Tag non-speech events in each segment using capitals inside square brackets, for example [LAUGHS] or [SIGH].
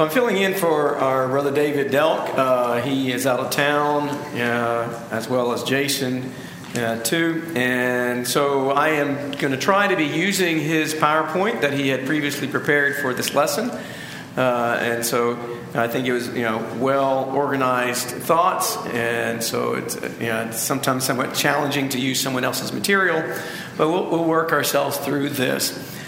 So I'm filling in for our brother David Delk. Uh, he is out of town, uh, as well as Jason, uh, too. And so I am going to try to be using his PowerPoint that he had previously prepared for this lesson. Uh, and so I think it was, you know, well organized thoughts, and so it's, you know, it's sometimes somewhat challenging to use someone else's material, but we'll, we'll work ourselves through this.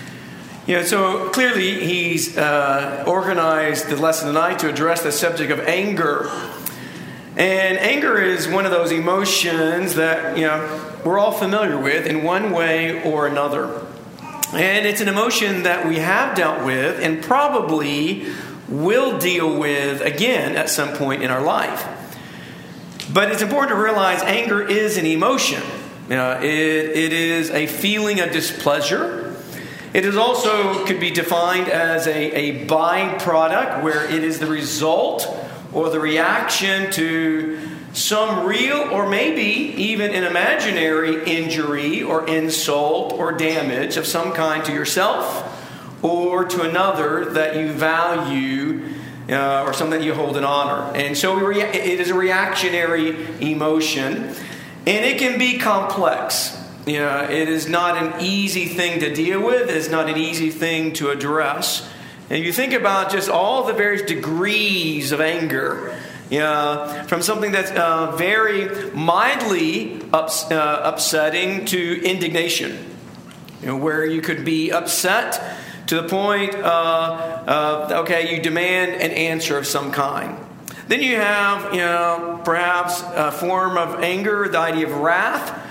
You know, so clearly he's uh, organized the lesson tonight to address the subject of anger. And anger is one of those emotions that, you know, we're all familiar with in one way or another. And it's an emotion that we have dealt with and probably will deal with again at some point in our life. But it's important to realize anger is an emotion. Uh, it, it is a feeling of displeasure it is also could be defined as a, a byproduct where it is the result or the reaction to some real or maybe even an imaginary injury or insult or damage of some kind to yourself or to another that you value uh, or something that you hold in honor. And so it is a reactionary emotion, and it can be complex. You know, it is not an easy thing to deal with, it's not an easy thing to address. And you think about just all the various degrees of anger, know, from something that's uh, very mildly ups, uh, upsetting to indignation, you know, where you could be upset to the point uh, okay, you demand an answer of some kind. Then you have, you know, perhaps a form of anger, the idea of wrath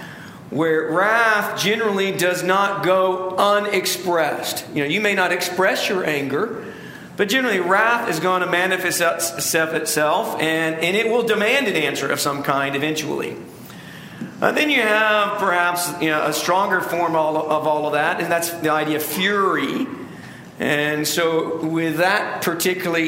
where wrath generally does not go unexpressed. You know, you may not express your anger, but generally wrath is going to manifest itself and, and it will demand an answer of some kind eventually. Uh, then you have perhaps you know, a stronger form of all of that, and that's the idea of fury. And so, with that particular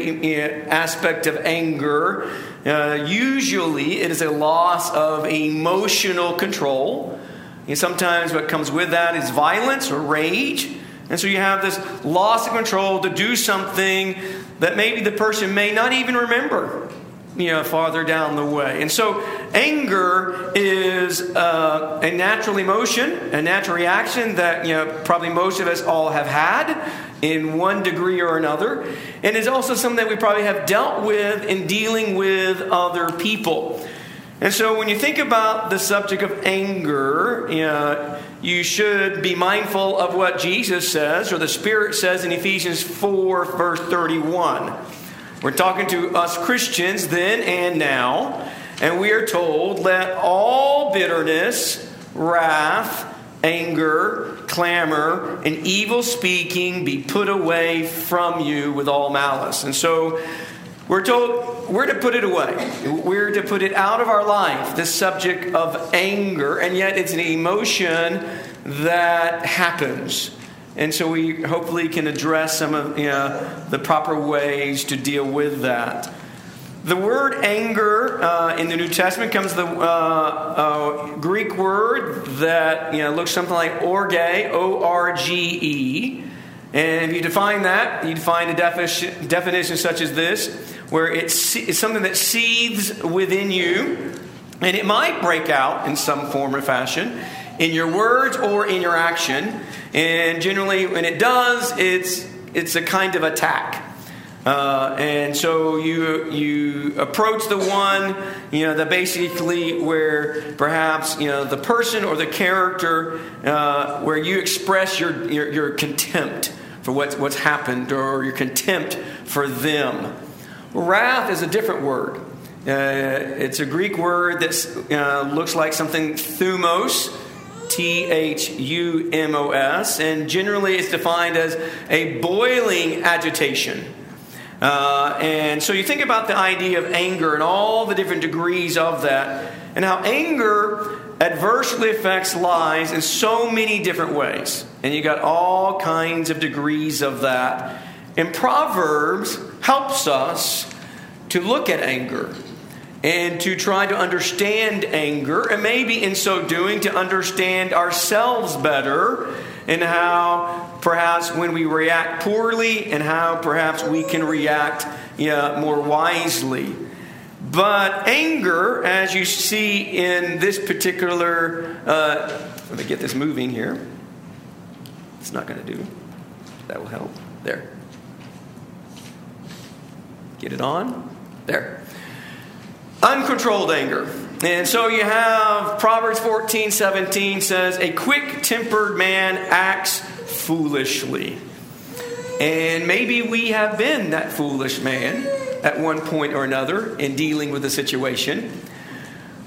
aspect of anger, uh, usually it is a loss of emotional control. And sometimes what comes with that is violence or rage. And so you have this loss of control to do something that maybe the person may not even remember, you know, farther down the way. And so anger is uh, a natural emotion, a natural reaction that, you know, probably most of us all have had in one degree or another. And is also something that we probably have dealt with in dealing with other people. And so when you think about the subject of anger, you, know, you should be mindful of what Jesus says, or the Spirit says in Ephesians 4, verse 31. We're talking to us Christians then and now, and we are told, let all bitterness, wrath, anger, clamor, and evil speaking be put away from you with all malice. And so we're told we're to put it away. We're to put it out of our life, this subject of anger, and yet it's an emotion that happens. And so we hopefully can address some of you know, the proper ways to deal with that. The word anger uh, in the New Testament comes the uh, uh, Greek word that you know, looks something like orge, O R G E. And if you define that, you define a definition, definition such as this where it's, it's something that seethes within you, and it might break out in some form or fashion in your words or in your action. And generally, when it does, it's, it's a kind of attack. Uh, and so you you approach the one you know the basically where perhaps you know the person or the character uh, where you express your, your, your contempt for what's what's happened or your contempt for them. Wrath is a different word. Uh, it's a Greek word that uh, looks like something thumos, T H U M O S, and generally it's defined as a boiling agitation. Uh, and so you think about the idea of anger and all the different degrees of that, and how anger adversely affects lives in so many different ways. And you got all kinds of degrees of that. And Proverbs helps us to look at anger and to try to understand anger, and maybe in so doing to understand ourselves better and how perhaps when we react poorly and how perhaps we can react know, more wisely. But anger, as you see in this particular, uh, let me get this moving here. It's not going to do. That will help. There. Get it on. There. Uncontrolled anger. And so you have Proverbs 14, 17 says, A quick tempered man acts foolishly. And maybe we have been that foolish man at one point or another in dealing with a situation.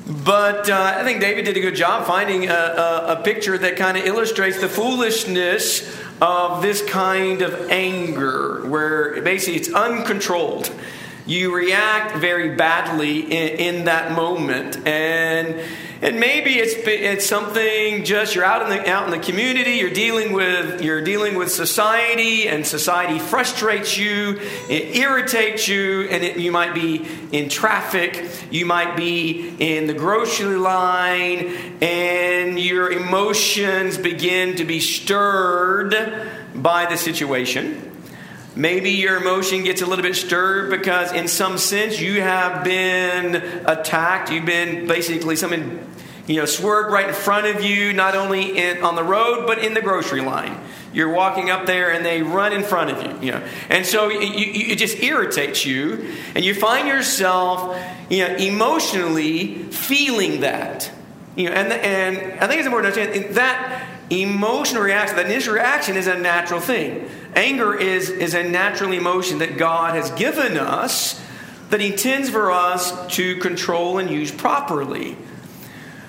But uh, I think David did a good job finding a, a, a picture that kind of illustrates the foolishness of this kind of anger, where basically it's uncontrolled you react very badly in, in, that moment and and maybe it's it's something just you're out in the out in the community you're dealing with you're dealing with society and society frustrates you it irritates you and it, you might be in traffic you might be in the grocery line and your emotions begin to be stirred by the situation Maybe your emotion gets a little bit stirred because, in some sense, you have been attacked. You've been basically something, you know, swerved right in front of you, not only in, on the road, but in the grocery line. You're walking up there and they run in front of you, you know. And so you, you, it just irritates you, and you find yourself, you know, emotionally feeling that. You know, and, and I think it's important to understand that emotional reaction, that initial reaction is a natural thing. Anger is, is a natural emotion that God has given us that He intends for us to control and use properly.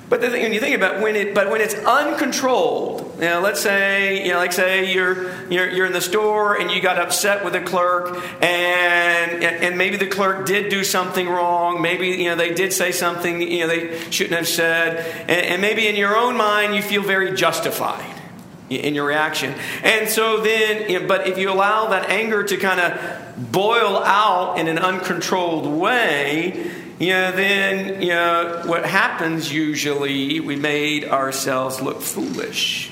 But the thing, when you think about when it, but when it's uncontrolled, you know, let's say, you know, like say you're, you're, you're in the store and you got upset with a clerk, and and maybe the clerk did do something wrong. Maybe you know they did say something you know they shouldn't have said, and, and maybe in your own mind you feel very justified in your reaction. And so then, but if you allow that anger to kind of boil out in an uncontrolled way, you know, then, you know, what happens usually, we made ourselves look foolish.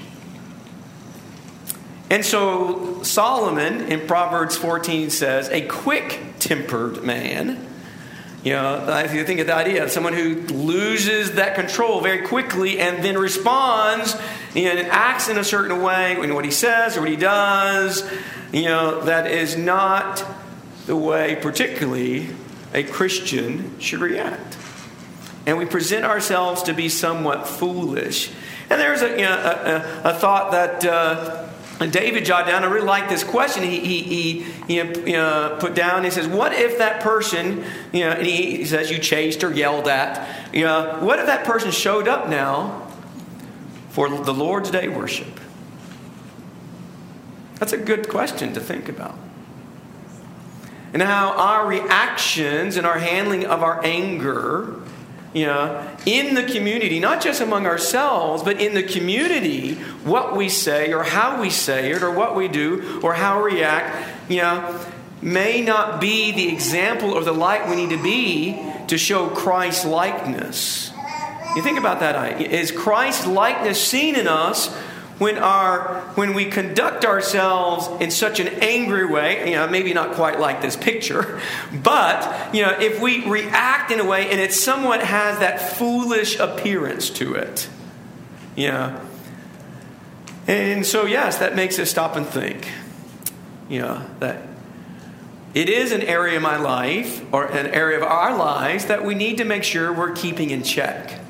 And so Solomon in Proverbs 14 says, a quick tempered man you know, if you think of the idea of someone who loses that control very quickly and then responds and acts in a certain way in what he says or what he does, you know, that is not the way, particularly, a Christian should react. And we present ourselves to be somewhat foolish. And there's a, you know, a, a, a thought that. Uh, and David jotted down, I really like this question he, he, he, he uh, put down. He says, What if that person, you know, and he, he says, you chased or yelled at, you know, what if that person showed up now for the Lord's Day worship? That's a good question to think about. And how our reactions and our handling of our anger you know, in the community, not just among ourselves, but in the community, what we say or how we say it or what we do or how we react, you know, may not be the example or the light we need to be to show Christ likeness. You think about that. Is Christ likeness seen in us when our when we conduct ourselves in such an angry way you know maybe not quite like this picture [LAUGHS] but you know if we react in a way and it somewhat has that foolish appearance to it you know. And so yes that makes us stop and think you know that it is an area of my life or an area of our lives that we need to make sure we're keeping in check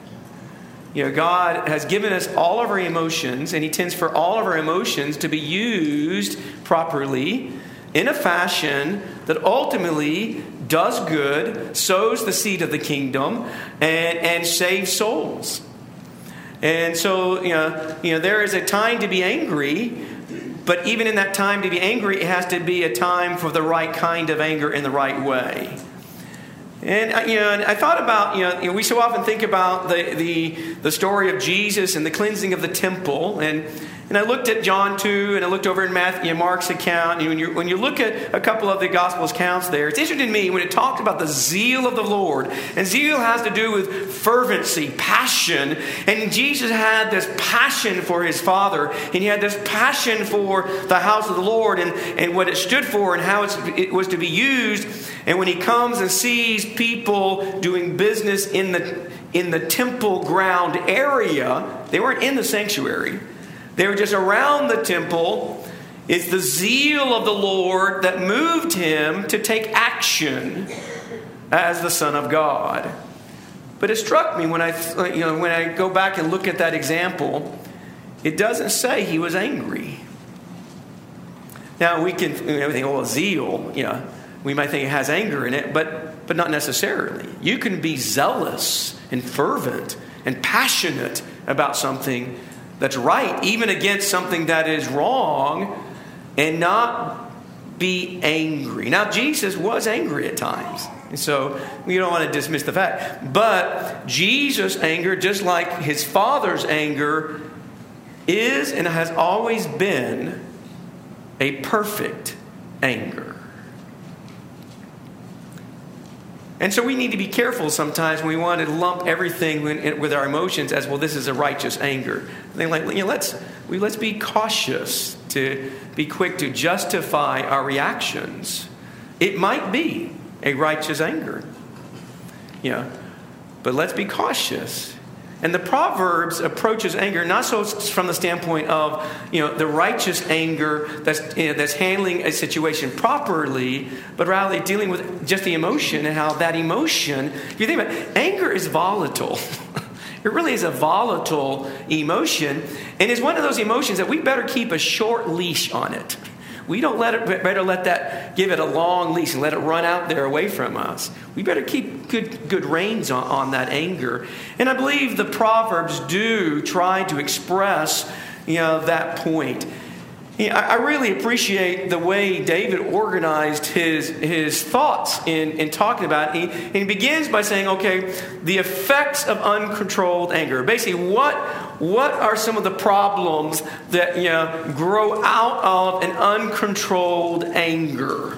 you know, God has given us all of our emotions, and He tends for all of our emotions to be used properly in a fashion that ultimately does good, sows the seed of the kingdom, and, and saves souls. And so, you know, you know, there is a time to be angry, but even in that time to be angry, it has to be a time for the right kind of anger in the right way. And uh, you know, and I thought about you know, you know, we so often think about the, the the story of Jesus and the cleansing of the temple, and And I looked at John 2, and I looked over in Matthew, and Mark's account. And when you, when you look at a couple of the Gospels accounts there, it's interesting to me when it talked about the zeal of the Lord. And zeal has to do with fervency, passion. And Jesus had this passion for his Father, and he had this passion for the house of the Lord and, and what it stood for and how it was to be used. And when he comes and sees people doing business in the, in the temple ground area, they weren't in the sanctuary they were just around the temple. It's the zeal of the Lord that moved him to take action as the Son of God. But it struck me when I, you know, when I go back and look at that example, it doesn't say he was angry. Now we can you know, think, zeal, you know, we might think it has anger in it, but but not necessarily. You can be zealous and fervent and passionate about something that's right, even against something that is wrong, and not be angry. Now, Jesus was angry at times. And so we don't want to dismiss the fact. But Jesus' anger, just like his father's anger, is and has always been a perfect anger. And so we need to be careful sometimes when we want to lump everything with our emotions as well. This is a righteous anger. They like you know, let's we let's be cautious to be quick to justify our reactions. It might be a righteous anger, you know, but let's be cautious and the Proverbs approaches anger not so from the standpoint of you know the righteous anger that's you know, that's handling a situation properly, but rather dealing with just the emotion and how that emotion. If you think about it, anger is volatile. [LAUGHS] it really is a volatile emotion, and it's one of those emotions that we better keep a short leash on it. We don't let it, better let that, give it a long leash and let it run out there away from us. We better keep good, good reins on, on that anger. And I believe the Proverbs do try to express, you know, that point. I really appreciate the way David organized his, his thoughts in, in talking about it. He, he begins by saying, okay, the effects of uncontrolled anger. Basically, what, what are some of the problems that you know, grow out of an uncontrolled anger?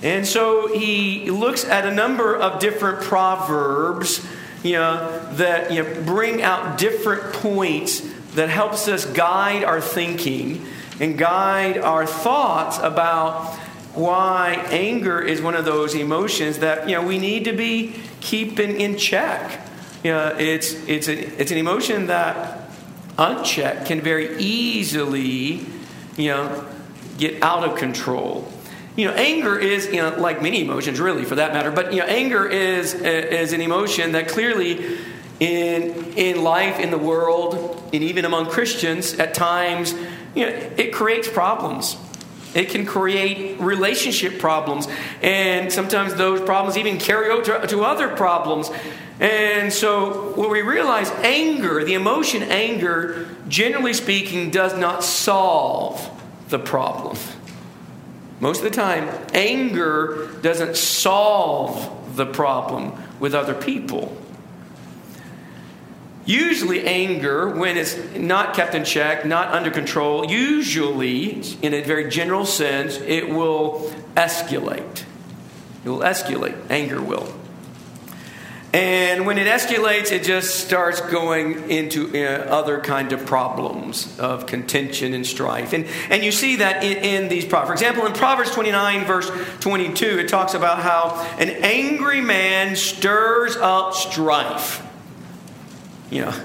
And so he looks at a number of different proverbs you know, that you know, bring out different points that helps us guide our thinking and guide our thoughts about why anger is one of those emotions that you know we need to be keeping in check. You know, it's it's a, it's an emotion that unchecked can very easily you know get out of control. You know, anger is you know like many emotions, really, for that matter. But you know, anger is uh, is an emotion that clearly in in life, in the world, and even among Christians, at times you know, it creates problems. It can create relationship problems. And sometimes those problems even carry over to, other problems. And so when we realize anger, the emotion anger, generally speaking, does not solve the problem. Most of the time, anger doesn't solve the problem with other people. Usually, anger, when it's not kept in check, not under control, usually, in a very general sense, it will escalate. It will escalate. Anger will. And when it escalates, it just starts going into uh, other kind of problems of contention and strife. And, and you see that in, in these proverbs. For example, in Proverbs 29, verse 22, it talks about how an angry man stirs up strife. You know,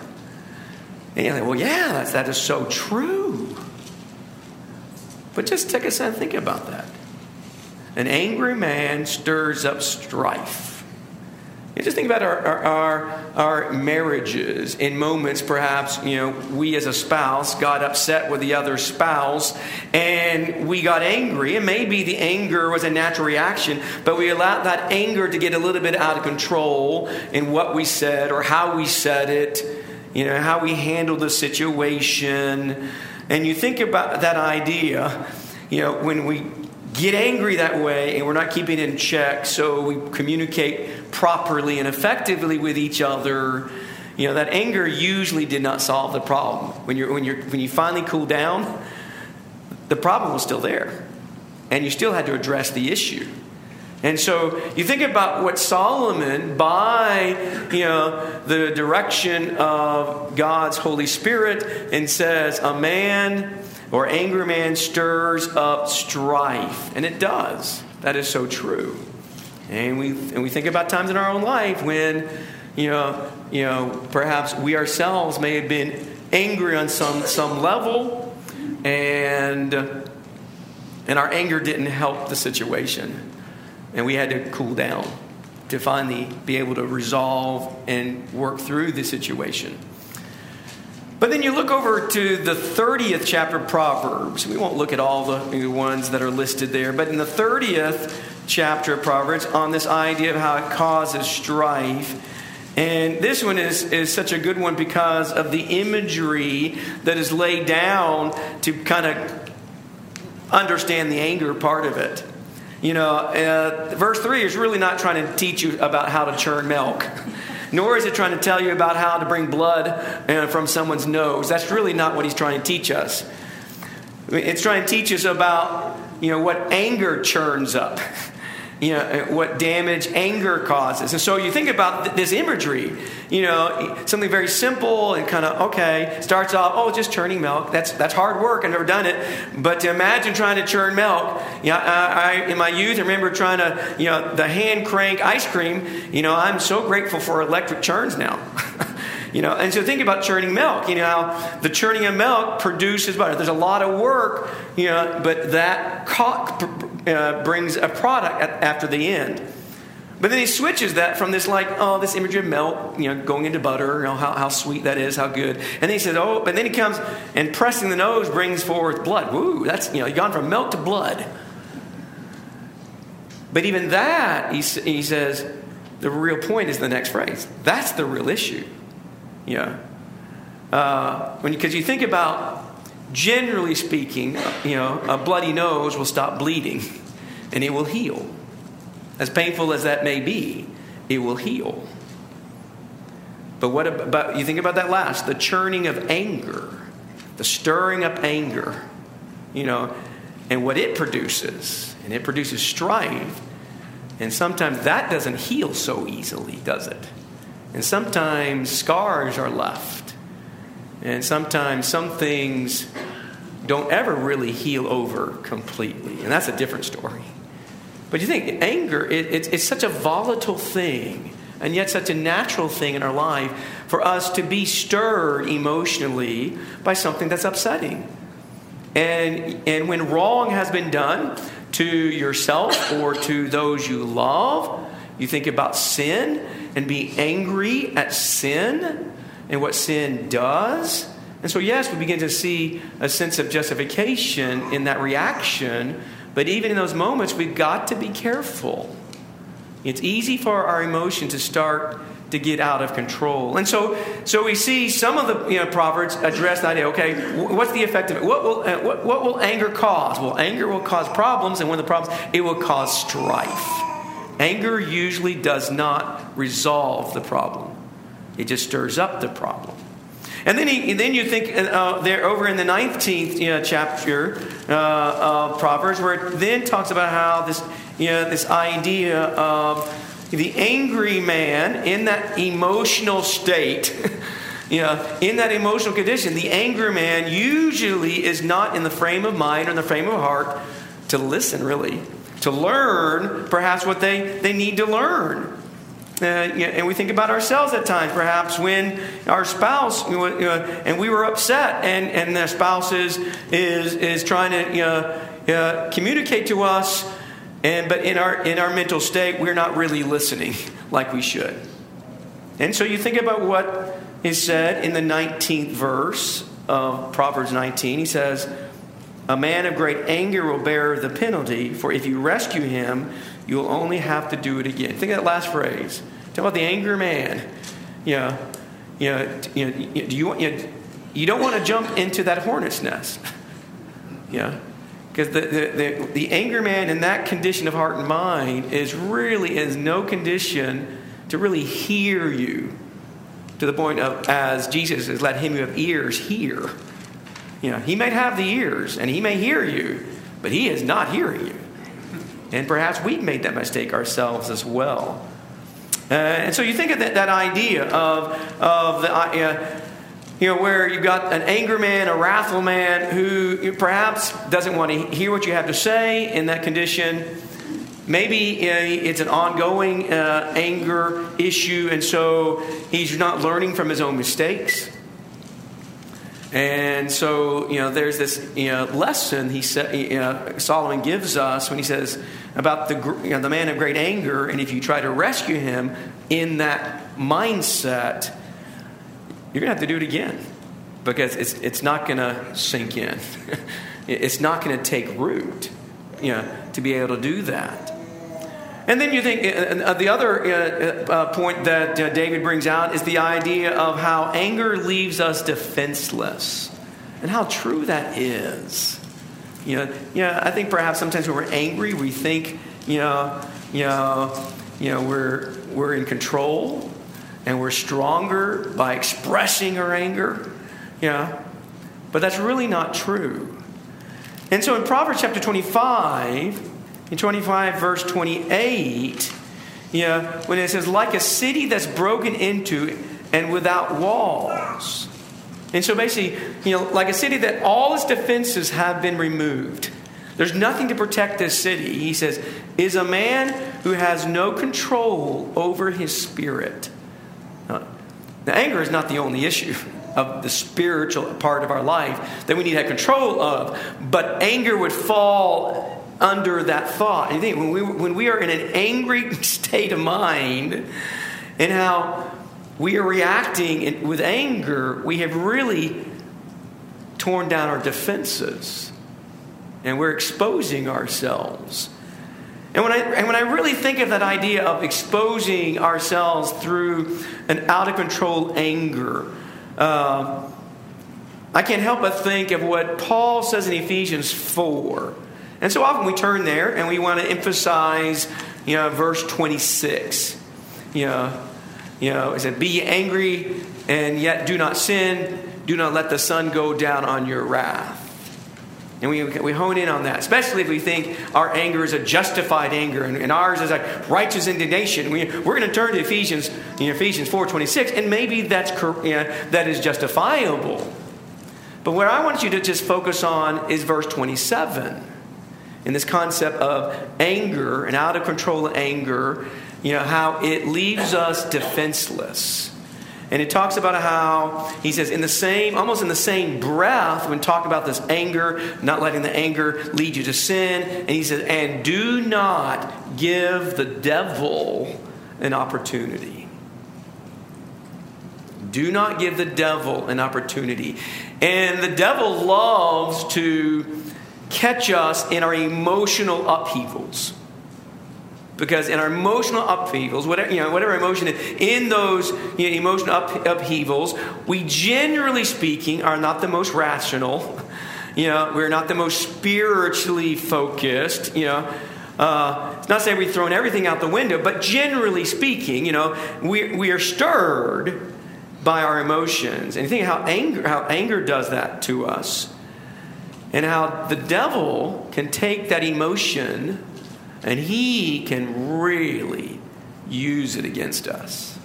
and you're like, well, yeah, that's, that is so true. But just take a second think about that. An angry man stirs up strife. You just think about our, our, our, our, marriages in moments, perhaps, you know, we as a spouse got upset with the other spouse and we got angry. And maybe the anger was a natural reaction, but we allowed that anger to get a little bit out of control in what we said or how we said it, you know, how we handled the situation. And you think about that idea, you know, when we get angry that way and we're not keeping it in check, so we communicate properly and effectively with each other. you know, that anger usually did not solve the problem. When, you're, when, you're, when you finally cool down, the problem was still there. And you still had to address the issue. And so you think about what Solomon, by you know the direction of God's Holy Spirit, and says, a man or angry man stirs up strife, and it does. That is so true. And we and we think about times in our own life when you know you know perhaps we ourselves may have been angry on some some level, and and our anger didn't help the situation and we had to cool down to finally be able to resolve and work through the situation. But then you look over to the 30th chapter of Proverbs. We won't look at all the ones that are listed there, but in the 30th chapter of Proverbs, on this idea of how it causes strife. And this one is, is such a good one because of the imagery that is laid down to kind of understand the anger part of it. You know, uh, verse 3 is really not trying to teach you about how to churn milk. [LAUGHS] Nor is it trying to tell you about how to bring blood uh, from someone's nose. That's really not what he's trying to teach us. It's trying to teach us about, you know, what anger churns up. [LAUGHS] you know, uh, what damage anger causes. And so you think about this imagery, you know, something very simple and kind of, okay, starts off, oh, just churning milk. That's, that's hard work. I've never done it. But to imagine trying to churn milk, you know, I, I, in my youth, I remember trying to, you know, the hand crank ice cream. You know, I'm so grateful for electric churns now. [LAUGHS] You know, and so think about churning milk. You know the churning of milk produces butter. There's a lot of work, you know, but that uh, brings a product at, after the end. But then he switches that from this like, oh, this imagery of milk, you know, going into butter, you know, how, how sweet that is, how good. And then he says, oh, but then he comes and pressing the nose brings forth blood. Woo, that's, you know, gone from milk to blood. But even that, he, he says, the real point is the next phrase. That's the real issue. Yeah. Uh, because you think about, generally speaking, you know, a bloody nose will stop bleeding and it will heal. As painful as that may be, it will heal. But what about, you think about that last, the churning of anger, the stirring up anger, you know, and what it produces. And it produces strife. And sometimes that doesn't heal so easily, does it? And sometimes scars are left. And sometimes some things don't ever really heal over completely. And that's a different story. But you think anger, it, it's, it's such a volatile thing, and yet such a natural thing in our life for us to be stirred emotionally by something that's upsetting. And, and when wrong has been done to yourself or to those you love, you think about sin and be angry at sin and what sin does. And so, yes, we begin to see a sense of justification in that reaction, but even in those moments, we've got to be careful. It's easy for our emotion to start to get out of control. And so, so we see some of the you know, Proverbs address the idea okay, what's the effect of it? What will, uh, what, what will anger cause? Well, anger will cause problems, and one of the problems, it will cause strife. Anger usually does not resolve the problem, it just stirs up the problem. And then, he, then you think uh, there over in the 19th you know, chapter uh, of Proverbs, where it then talks about how this, you know, this idea of the angry man in that emotional state, [LAUGHS] you know, in that emotional condition, the angry man usually is not in the frame of mind or in the frame of heart to listen, really to learn perhaps what they, they need to learn. Uh, and we think about ourselves at times, perhaps when our spouse, you know, and we were upset, and, and the spouse is, is, is trying to you know, uh, communicate to us, and, but in our, in our mental state, we're not really listening [LAUGHS] like we should. And so you think about what is said in the 19th verse of Proverbs 19. He says, a man of great anger will bear the penalty, for if you rescue him, you'll only have to do it again. Think of that last phrase. Talk about the angry man. You know, you know, you know, do you, want, you, know, you don't want to jump into that hornet's nest. [LAUGHS] yeah. Because the, the, the, the angry man in that condition of heart and mind is really is no condition to really hear you to the point of, as Jesus says, let him who have ears hear. You know, he may have the ears and he may hear you, but he is not hearing you. And perhaps we've made that mistake ourselves as well. Uh, and so you think of that, that idea of, of the, uh, you know, where you've got an angry man, a wrathful man who perhaps doesn't want to hear what you have to say in that condition. Maybe uh, it's an ongoing uh, anger issue, and so he's not learning from his own mistakes. And so, you know, there's this you know, lesson he said, you know, Solomon gives us when he says about the, you know, the man of great anger, and if you try to rescue him in that mindset, you're going to have to do it again because it's, it's not going to sink in. [LAUGHS] it's not going to take root, you know, to be able to do that. And then you think uh, uh the other uh, uh, point that uh, David brings out is the idea of how anger leaves us defenseless, and how true that is. You know, yeah, I think perhaps sometimes when we're angry, we think, you know, you know, you know, we're we're in control, and we're stronger by expressing our anger. You know, but that's really not true. And so in Proverbs chapter 25, in 25, verse 28, yeah, when it says, like a city that's broken into and without walls. And so basically, you know, like a city that all its defenses have been removed. There's nothing to protect this city. He says, is a man who has no control over his spirit. Now, anger is not the only issue of the spiritual part of our life that we need to have control of, but anger would fall under that thought. You think when we, when we are in an angry [LAUGHS] state of mind and how we are reacting with anger, we have really torn down our defenses and we're exposing ourselves. And when, I, and when I really think of that idea of exposing ourselves through an out of control anger, uh, I can't help but think of what Paul says in Ephesians 4 and so often we turn there and we want to emphasize, you know, verse 26. You know, you know, it said, Be angry and yet do not sin. Do not let the sun go down on your wrath. And we, we hone in on that, especially if we think our anger is a justified anger and, and ours is a righteous indignation. We, are going to turn to Ephesians, you know, Ephesians 4.26, and maybe that's, you know, that is justifiable. But what I want you to just focus on is verse 27 in this concept of anger and out of control anger, you know, how it leaves us defenseless. And it talks about how he says, in the same, almost in the same breath, when talking about this anger, not letting the anger lead you to sin, and he says, and do not give the devil an opportunity. Do not give the devil an opportunity. And the devil loves to catch us in our emotional upheavals. Because in our emotional upheavals, whatever, you know, whatever emotion, in those you know, emotional up, upheavals, we generally speaking are not the most rational. [LAUGHS] You know, we're not the most spiritually focused. You know, uh, it's not saying we've thrown everything out the window, but generally speaking, you know, we, we are stirred by our emotions. And you think how anger, how anger does that to us and how the devil can take that emotion and he can really use it against us.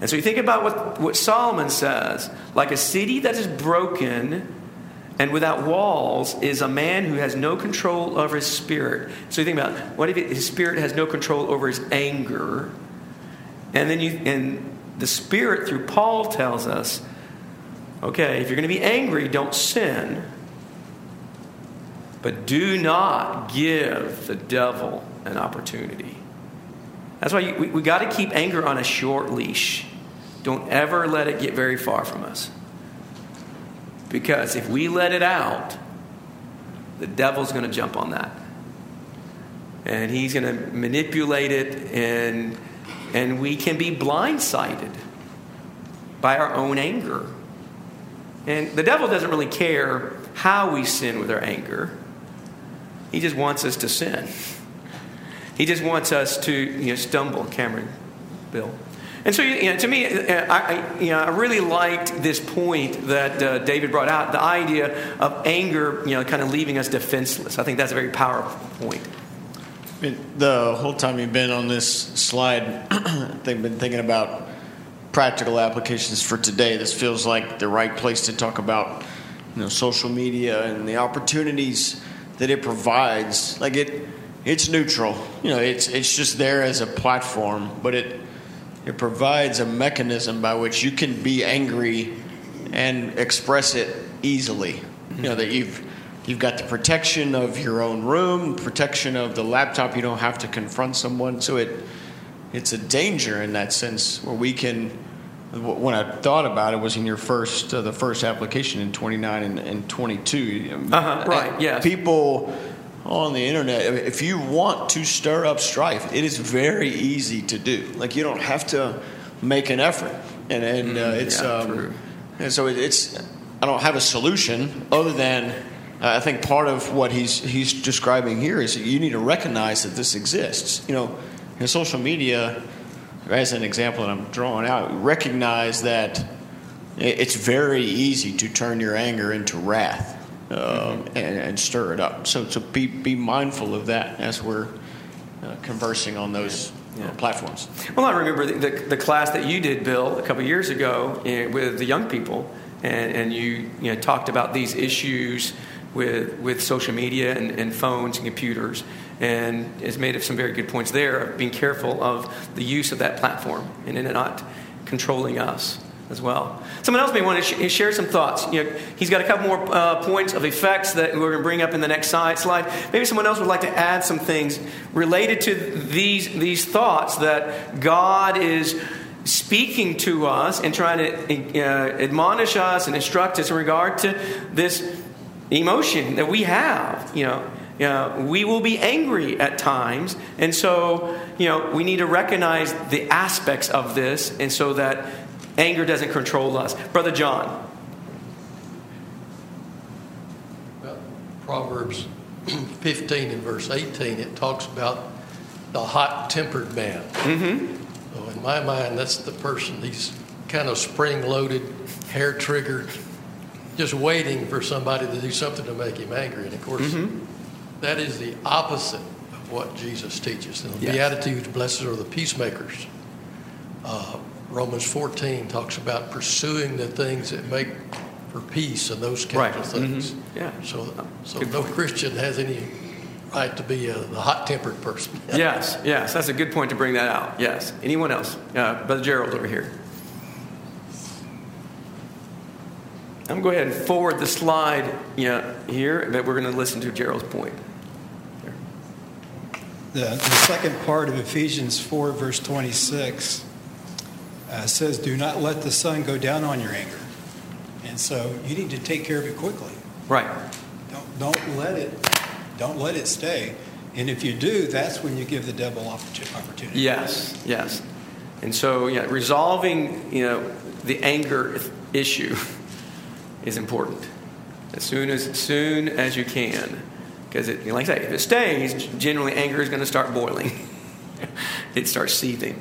And so you think about what, what Solomon says like a city that is broken and without walls is a man who has no control over his spirit. So you think about what if his spirit has no control over his anger? And then you, and the spirit through Paul tells us okay, if you're going to be angry, don't sin. But do not give the devil an opportunity. That's why you, we, we got to keep anger on a short leash. Don't ever let it get very far from us. Because if we let it out, the devil's going to jump on that. And he's going to manipulate it, and, and we can be blindsided by our own anger. And the devil doesn't really care how we sin with our anger. He just wants us to sin. He just wants us to you know, stumble, Cameron, Bill. And so, you know, to me, uh, I, you know, I really liked this point that uh, David brought out the idea of anger, you know, kind of leaving us defenseless. I think that's a very powerful point. I mean, the whole time you've been on this slide, [CLEARS THROAT] I've been thinking about practical applications for today. This feels like the right place to talk about, you know, social media and the opportunities that it provides. Like it, it's neutral. You know, it's it's just there as a platform, but it it provides a mechanism by which you can be angry and express it easily. You know that you've you've got the protection of your own room, protection of the laptop. You don't have to confront someone, so it it's a danger in that sense where we can. When I thought about it, was in your first uh, the first application in 29 and, and 22. Uh-huh, right. Yes. People on the internet, if you want to stir up strife, it is very easy to do. Like you don't have to make an effort, and and uh, Mm, it's yeah, um, true. and so it, it's. I don't have a solution other than uh, I think part of what he's he's describing here is that you need to recognize that this exists. You know, in social media, as an example that I'm drawing out, recognize that it's very easy to turn your anger into wrath um, and, and stir it up. So, so be, be mindful of that as we're uh, conversing on those uh, Yeah. platforms. Well, I remember the, the, the class that you did, Bill, a couple of years ago eh, with the young people, and, and you, you know, talked about these issues with, with social media and, and phones and computers, and has made of some very good points there of being careful of the use of that platform and in it not controlling us as well. Someone else may want to sh- share some thoughts. You know, he's got a couple more uh, points of effects that we're going to bring up in the next slide. Maybe someone else would like to add some things related to these these thoughts that God is speaking to us and trying to uh, admonish us and instruct us in regard to this emotion that we have. You know, you know, we will be angry at times, and so you know we need to recognize the aspects of this, and so that anger doesn't control us. Brother John. Well, Proverbs [CLEARS THROAT] 15 and verse 18, it talks about the hot tempered man. Mm-hmm. So in my mind, that's the person, he's kind of spring loaded, hair triggered, just waiting for somebody to do something to make him angry. And of course, that is the opposite of what Jesus teaches. And the Yes. Beatitudes, blessed are the peacemakers. Uh, Romans 14 talks about pursuing the things that make for peace and those kinds Right. of things. Mhm. Yeah. So, so Good no point. Christian has any right to be a, the hot-tempered person. [LAUGHS] Yes, yes, that's a good point to bring that out. Yes. Anyone else? Uh, Brother Gerald over here. I'm going to go ahead and forward the slide yeah, here, but we're going to listen to Gerald's point. The, the second part of Ephesians 4, verse 26, uh, says, Do not let the sun go down on your anger. And so you need to take care of it quickly. Right. Don't, don't let it don't let it stay. And if you do, that's when you give the devil opportu- opportunity. Yes, yes. And so, yeah, resolving, you know, the anger issue [LAUGHS] is important as soon as soon as you can, because it, like I say, if it stays, generally anger is going to start boiling. [LAUGHS] it starts seething.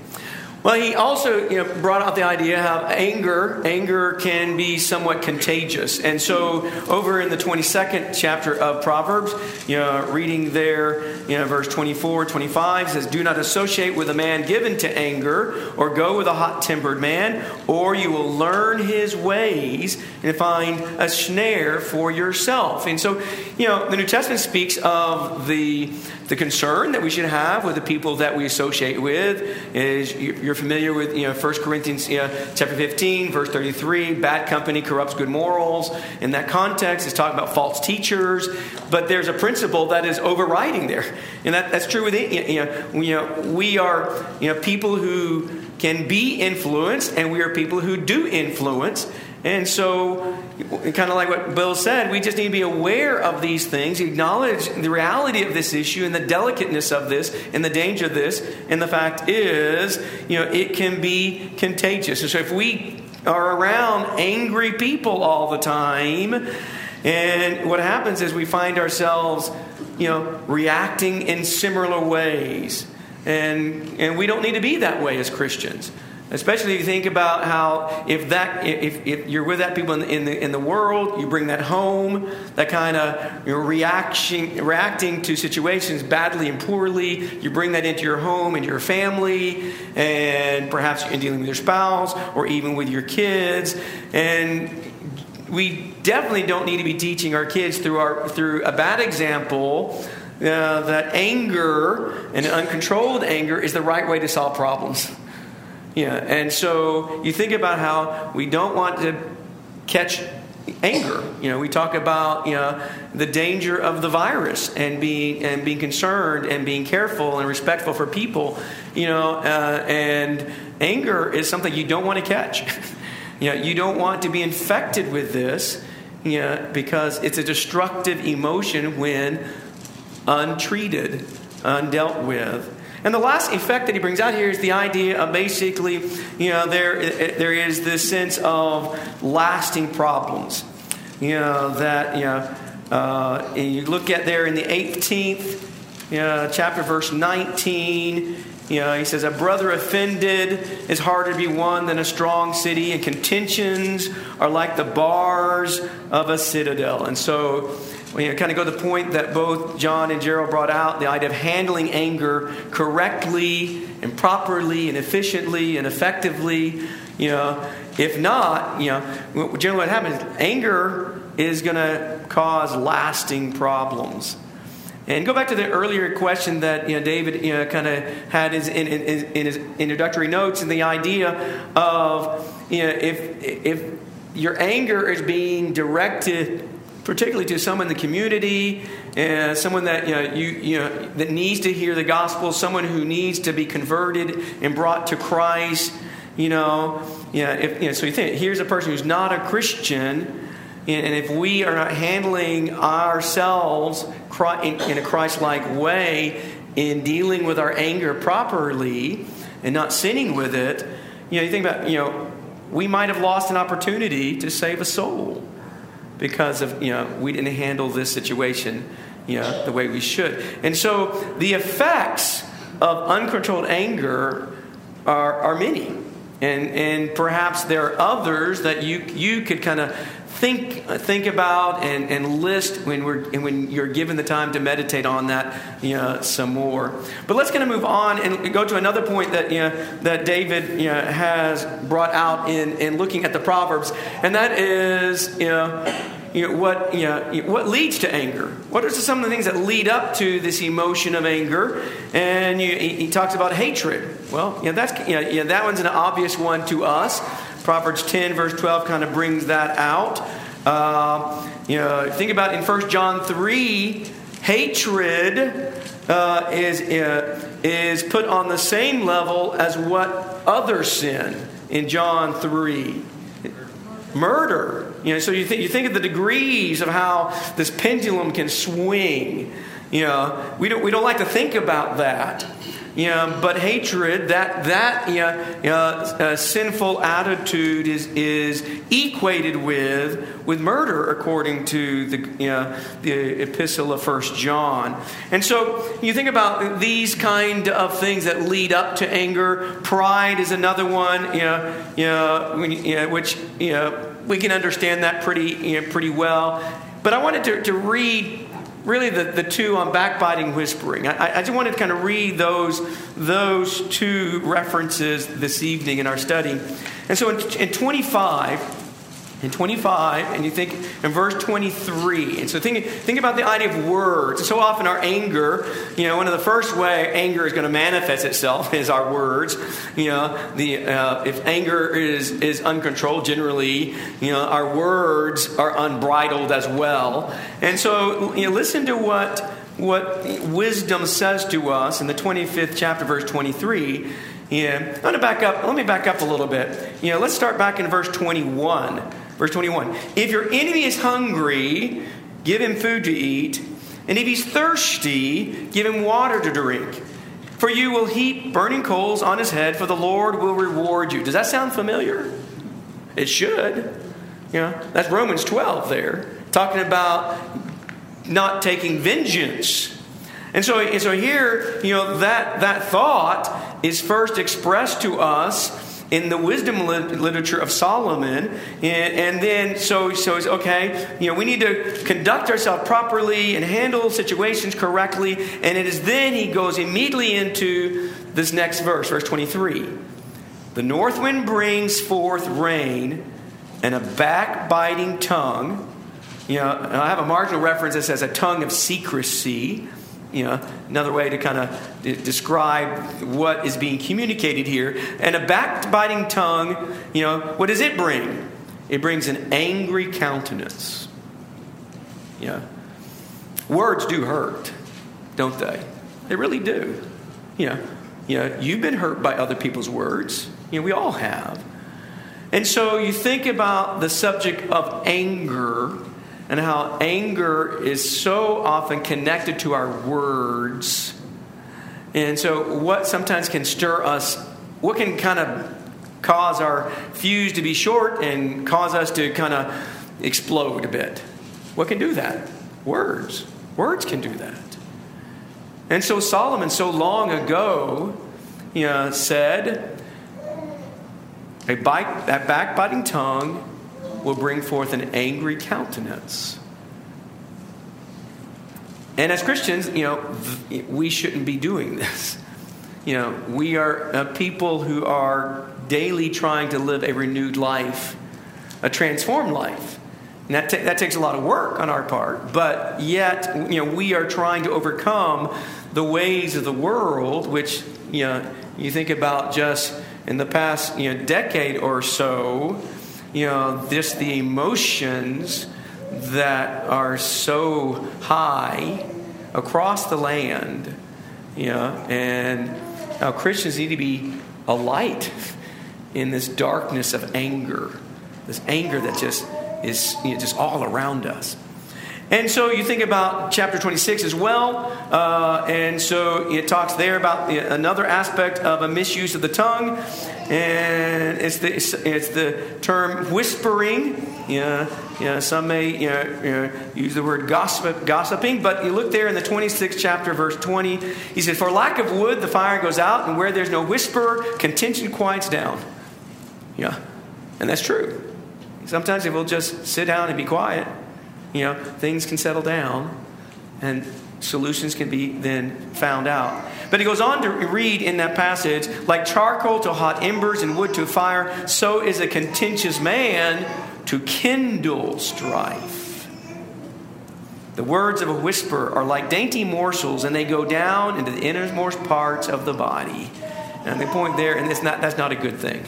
Well, he also you know, brought out the idea how anger anger can be somewhat contagious, and so over in the 22nd chapter of Proverbs, you know, reading there, you know, verse 24, 25 says, "Do not associate with a man given to anger, or go with a hot-tempered man, or you will learn his ways and find a snare for yourself." And so, you know, the New Testament speaks of the the concern that we should have with the people that we associate with is you're familiar with you know 1 corinthians you know, chapter 15 verse 33 bad company corrupts good morals. In that context it's talking about false teachers but there's a principle that is overriding there. And that, that's true with you know, you know we are you know people who can be influenced and we are people who do influence and so, kind of like what Bill said, we just need to be aware of these things, acknowledge the reality of this issue and the delicateness of this and the danger of this. And the fact is, you know, it can be contagious. And so, if we are around angry people all the time, and what happens is we find ourselves, you know, reacting in similar ways. And, and we don't need to be that way as Christians. Especially if you think about how if that if, if you're with that people in the, in the in the world, you bring that home, that kind of you know, reaction reacting to situations badly and poorly, you bring that into your home and your family, and perhaps in dealing with your spouse or even with your kids, and we definitely don't need to be teaching our kids through our through a bad example uh, that anger and uncontrolled anger is the right way to solve problems. Yeah, and so you think about how we don't want to catch anger. You know, we talk about you know the danger of the virus and being and being concerned and being careful and respectful for people. You know, uh, and anger is something you don't want to catch. [LAUGHS] you know, you don't want to be infected with this. You know, because it's a destructive emotion when untreated, undealt with. And the last effect that he brings out here is the idea of basically, you know, there, there is this sense of lasting problems. You know, that, you know, uh, you look at there in the 18th you know, chapter, verse 19, you know, he says, A brother offended is harder to be won than a strong city, and contentions are like the bars of a citadel. And so, we kind of go to the point that both John and Gerald brought out the idea of handling anger correctly and properly and efficiently and effectively. You know, if not, you know, generally what happens, anger is going to cause lasting problems. And go back to the earlier question that you know, David you know, kind of had his, in, in, in, his introductory notes, and the idea of you know, if, if your anger is being directed particularly to someone in the community, uh, someone that you know, you, you know, that needs to hear the gospel, someone who needs to be converted and brought to Christ. You know, yeah. If, you know, so you think here's a person who's not a Christian, and if we are not handling ourselves in a Christ-like way in dealing with our anger properly and not sinning with it, you know, you think about, you know, we might have lost an opportunity to save a soul because of you know we didn't handle this situation you know the way we should. And so the effects of uncontrolled anger are, are many. And and perhaps there are others that you you could kind of think think about and, and list when we're and when you're given the time to meditate on that you know, some more. But let's kind of move on and go to another point that you know, that David you know, has brought out in, in looking at the Proverbs, and that is you know. You know, what, you know, what leads to anger? What are some of the things that lead up to this emotion of anger? And you, he talks about hatred. Well, you know, that's, you know, you know, that one's an obvious one to us. Proverbs 10, verse 12, kind of brings that out. Uh, you know, think about in 1 John 3, hatred uh, is, uh, is put on the same level as what other sin in John 3. Murder. You know, so you think, you think of the degrees of how this pendulum can swing. You know, we don't, we don't like to think about that. You know, but hatred, that that you know, uh, sinful attitude is is equated with with murder, according to the you know, the epistle of First John. And so you think about these kind of things that lead up to anger. Pride is another one. You know, you know, when, you know which you know we can understand that pretty you know, pretty well. But I wanted to, to read really the, the two on backbiting whispering. I, I just wanted to kind of read those, those two references this evening in our study. And so in, in 25, in 25, and you think in verse 23. And so think, think about the idea of words. So often our anger, you know, one of the first way anger is going to manifest itself [LAUGHS] is our words. You know, the uh, if anger is is uncontrolled, generally, you know, our words are unbridled as well. And so, you know, listen to what what wisdom says to us in the 25th chapter, verse 23. Yeah, I'm going to back up. Let me back up a little bit. You know, let's start back in verse 21. Verse 21 If your enemy is hungry, give him food to eat, and if he's thirsty, give him water to drink. For you will heap burning coals on his head, for the Lord will reward you. Does that sound familiar? It should. You know, that's Romans 12 there, talking about not taking vengeance. And so, and so here, you know, that, that thought is first expressed to us in the wisdom literature of Solomon. And, and then, so, so it's okay, you know, we need to conduct ourselves properly and handle situations correctly. And it is then he goes immediately into this next verse, verse 23. The north wind brings forth rain and a backbiting tongue. You know, I have a marginal reference that says a tongue of secrecy you know, another way to kind of describe what is being communicated here. And a backbiting tongue, you know, what does it bring? It brings an angry countenance. Yeah. Words do hurt, don't they? They really do. You know, you know, you've been hurt by other people's words. You know, we all have. And so you think about the subject of anger and how anger is so often connected to our words. And so, what sometimes can stir us, what can kind of cause our fuse to be short and cause us to kind of explode a bit? What can do that? Words. Words can do that. And so, Solomon, so long ago, you know, said, a, backbiting tongue will bring forth an angry countenance. And as Christians, you know, we shouldn't be doing this. You know, we are uh, people who are daily trying to live a renewed life, a transformed life. And that, ta- that takes a lot of work on our part, but yet, you know, we are trying to overcome the ways of the world, which, you know, you think about just in the past, you know, decade or so, you know, just the emotions that are so high across the land, you know, and how Christians need to be a light in this darkness of anger, this anger that just is you know, just all around us. And so you think about chapter 26 as well. Uh, and so it talks there about another aspect of a misuse of the tongue. And it's the, it's the term whispering. Yeah, yeah, some may you know, you know, use the word gossip, gossiping, but you look there in the 26th chapter, verse 20. He said, For lack of wood, the fire goes out, and where there's no whisper, contention quiets down. Yeah, and that's true. Sometimes if we'll just sit down and be quiet, you know, things can settle down and solutions can be then found out. But he goes on to read in that passage like charcoal to hot embers and wood to fire, so is a contentious man to kindle strife. The words of a whisper are like dainty morsels, and they go down into the innermost parts of the body. And the point there, and not, that's not a good thing.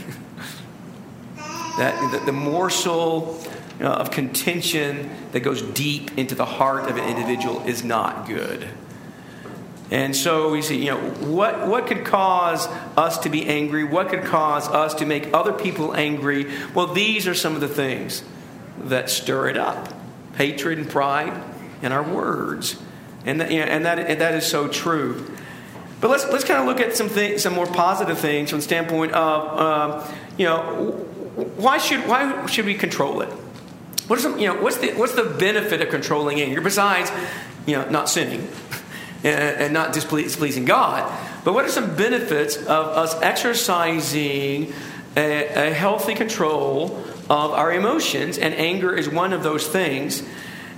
[LAUGHS] that the, the morsel of contention that goes deep into the heart of an individual is not good. And so we see, you know, what, what could cause us to be angry? What could cause us to make other people angry? Well, these are some of the things that stir it up hatred and pride in our words. And that, you know, and that, and that is so true. But let's, let's kind of look at some, things, some more positive things from the standpoint of, um, you know, why should, why should we control it? What some, you know, what's the, what's the benefit of controlling anger besides, you know, not sinning and, not displeasing God? But what are some benefits of us exercising a, a healthy control of our emotions? And anger is one of those things.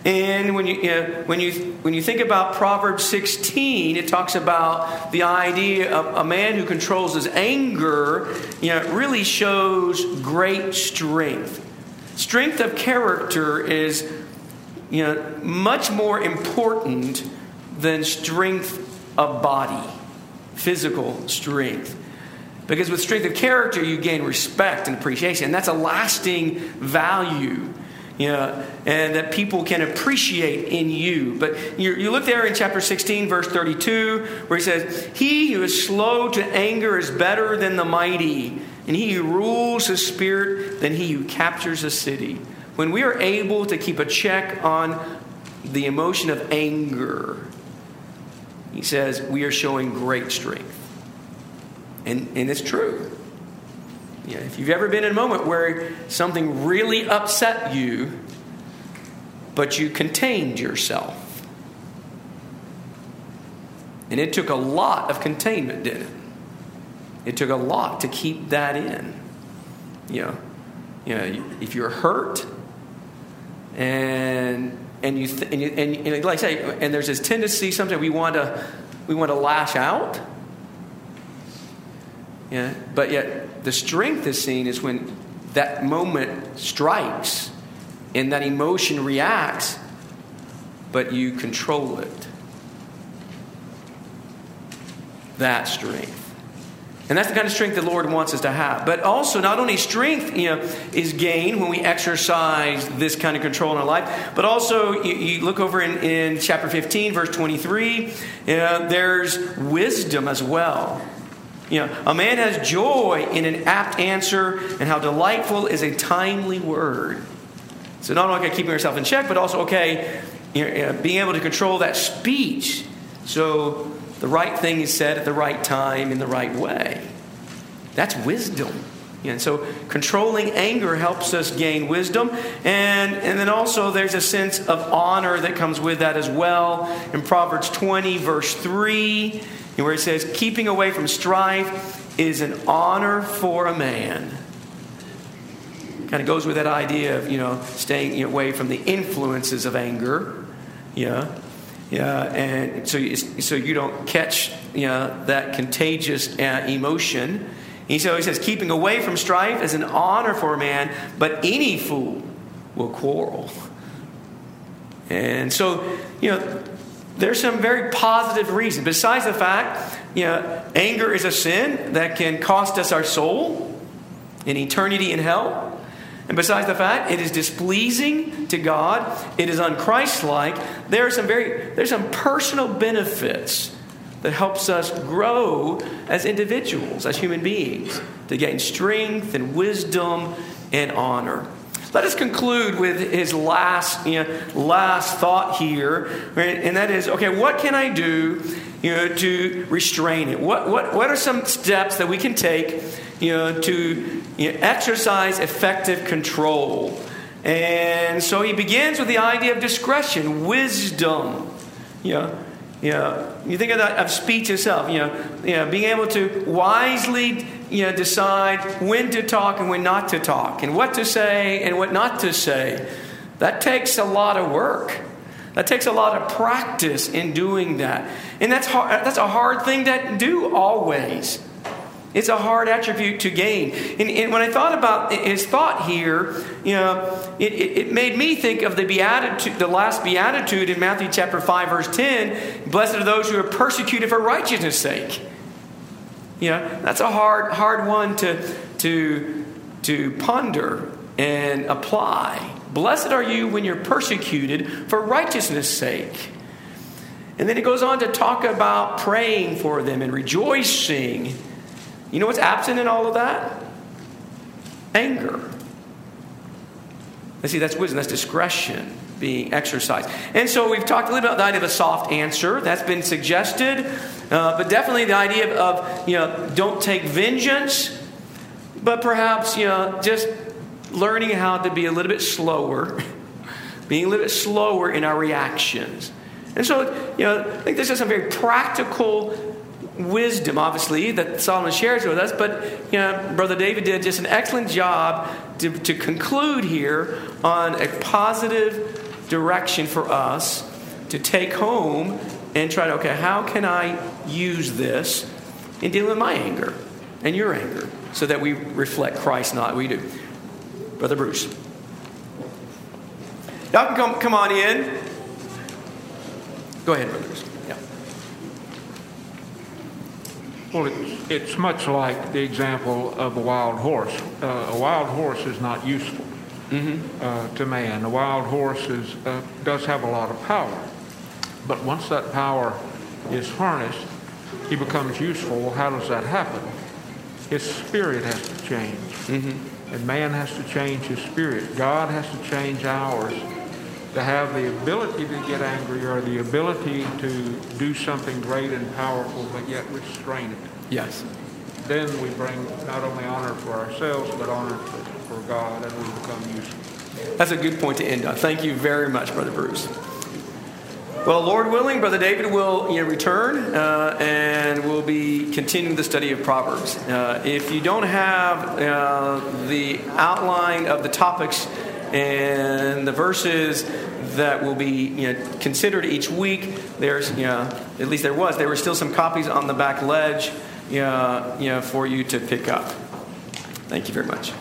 And when you, you know, when, you, when you think about Proverbs 16, it talks about the idea of a man who controls his anger, you know, it really shows great strength. Strength of character is you know, much more important than strength of body, physical strength. Because with strength of character, you gain respect and appreciation. And that's a lasting value, you know, and that people can appreciate in you. But you, you look there in chapter 16, verse 32, where he says, He who is slow to anger is better than the mighty and he who rules his spirit than he who captures a city. When we are able to keep a check on the emotion of anger, he says we are showing great strength. And, and it's true. Yeah, if you've ever been in a moment where something really upset you, but you contained yourself, and it took a lot of containment, didn't it? It took a lot to keep that in. you know, you know, if you're hurt, and and you, th- and, you and, and like I say, and there's this tendency sometimes we want to we want to lash out. Yeah, but yet the strength is seen is when that moment strikes and that emotion reacts, but you control it. That strength. And that's the kind of strength the Lord wants us to have. But also, not only strength you know, is gained when we exercise this kind of control in our life, but also you, you look over in, in chapter 15, verse 23, uh, there's wisdom as well. You know, a man has joy in an apt answer, and how delightful is a timely word. So not only keeping yourself in check, but also okay, you know, being able to control that speech. So the right thing is said at the right time in the right way. That's wisdom. And so controlling anger helps us gain wisdom. And, and then also there's a sense of honor that comes with that as well. In Proverbs 20, verse 3, where it says, Keeping away from strife is an honor for a man kind of goes with that idea of you know staying away from the influences of anger yeah yeah and so you, so you don't catch you know that contagious uh, emotion. He so he says keeping away from strife is an honor for a man but any fool will quarrel. And so you know there's some very positive reasons besides the fact you know anger is a sin that can cost us our soul in eternity in hell and besides the fact it is displeasing to God, it is unchristlike, there are some very there's some personal benefits that helps us grow as individuals, as human beings, to gain strength and wisdom and honor. Let us conclude with his last, you know, last thought here, and that is okay, what can I do you know, to restrain it? What, what, what are some steps that we can take you know, to you know, exercise effective control? And so he begins with the idea of discretion, wisdom. You know, you know, you think of that of speech itself. You know, you know, being able to wisely, you know, decide when to talk and when not to talk, and what to say and what not to say. That takes a lot of work. That takes a lot of practice in doing that, and that's hard. That's a hard thing to do always. It's a hard attribute to gain. And, and, when I thought about his thought here, you know, it, it, it, made me think of the beatitude, the last beatitude in Matthew chapter 5, verse 10. Blessed are those who are persecuted for righteousness' sake. You know, that's a hard, hard one to, to, to ponder and apply. Blessed are you when you're persecuted for righteousness' sake. And then it goes on to talk about praying for them and rejoicing you know what's absent in all of that? Anger. Let's see, that's wisdom, that's discretion being exercised. And so we've talked a little bit about the idea of a soft answer. That's been suggested. Uh, but definitely the idea of, you know, don't take vengeance, but perhaps, you know, just learning how to be a little bit slower, [LAUGHS] being a little bit slower in our reactions. And so, you know, I think this is some very practical wisdom, obviously, that Solomon shares with us. But you know, Brother David did just an excellent job to, to conclude here on a positive direction for us to take home and try to, okay, how can I use this in dealing with my anger and your anger so that we reflect Christ, not we do. Brother Bruce. Y'all can come, come on in. Go ahead, Brother Bruce. Well, it's, it's much like the example of a wild horse. Uh, a wild horse is not useful mm-hmm. uh, to man. A wild horse is, uh, does have a lot of power. But once that power is harnessed, he becomes useful. Well, how does that happen? His spirit has to change. Mm-hmm. And man has to change his spirit. God has to change ours to have the ability to get angry or the ability to do something great and powerful, but yet restrain it. Yes. Then we bring not only honor for ourselves, but honor for God, and we become useful. That's a good point to end on. Thank you very much, Brother Bruce. Well, Lord willing, Brother David will you know, return uh, and we'll be continuing the study of Proverbs. Uh, if you don't have uh, the outline of the topics and the verses that will be you know, considered each week, there's, you know, at least there was, there were still some copies on the back ledge you know, for you to pick up. Thank you very much.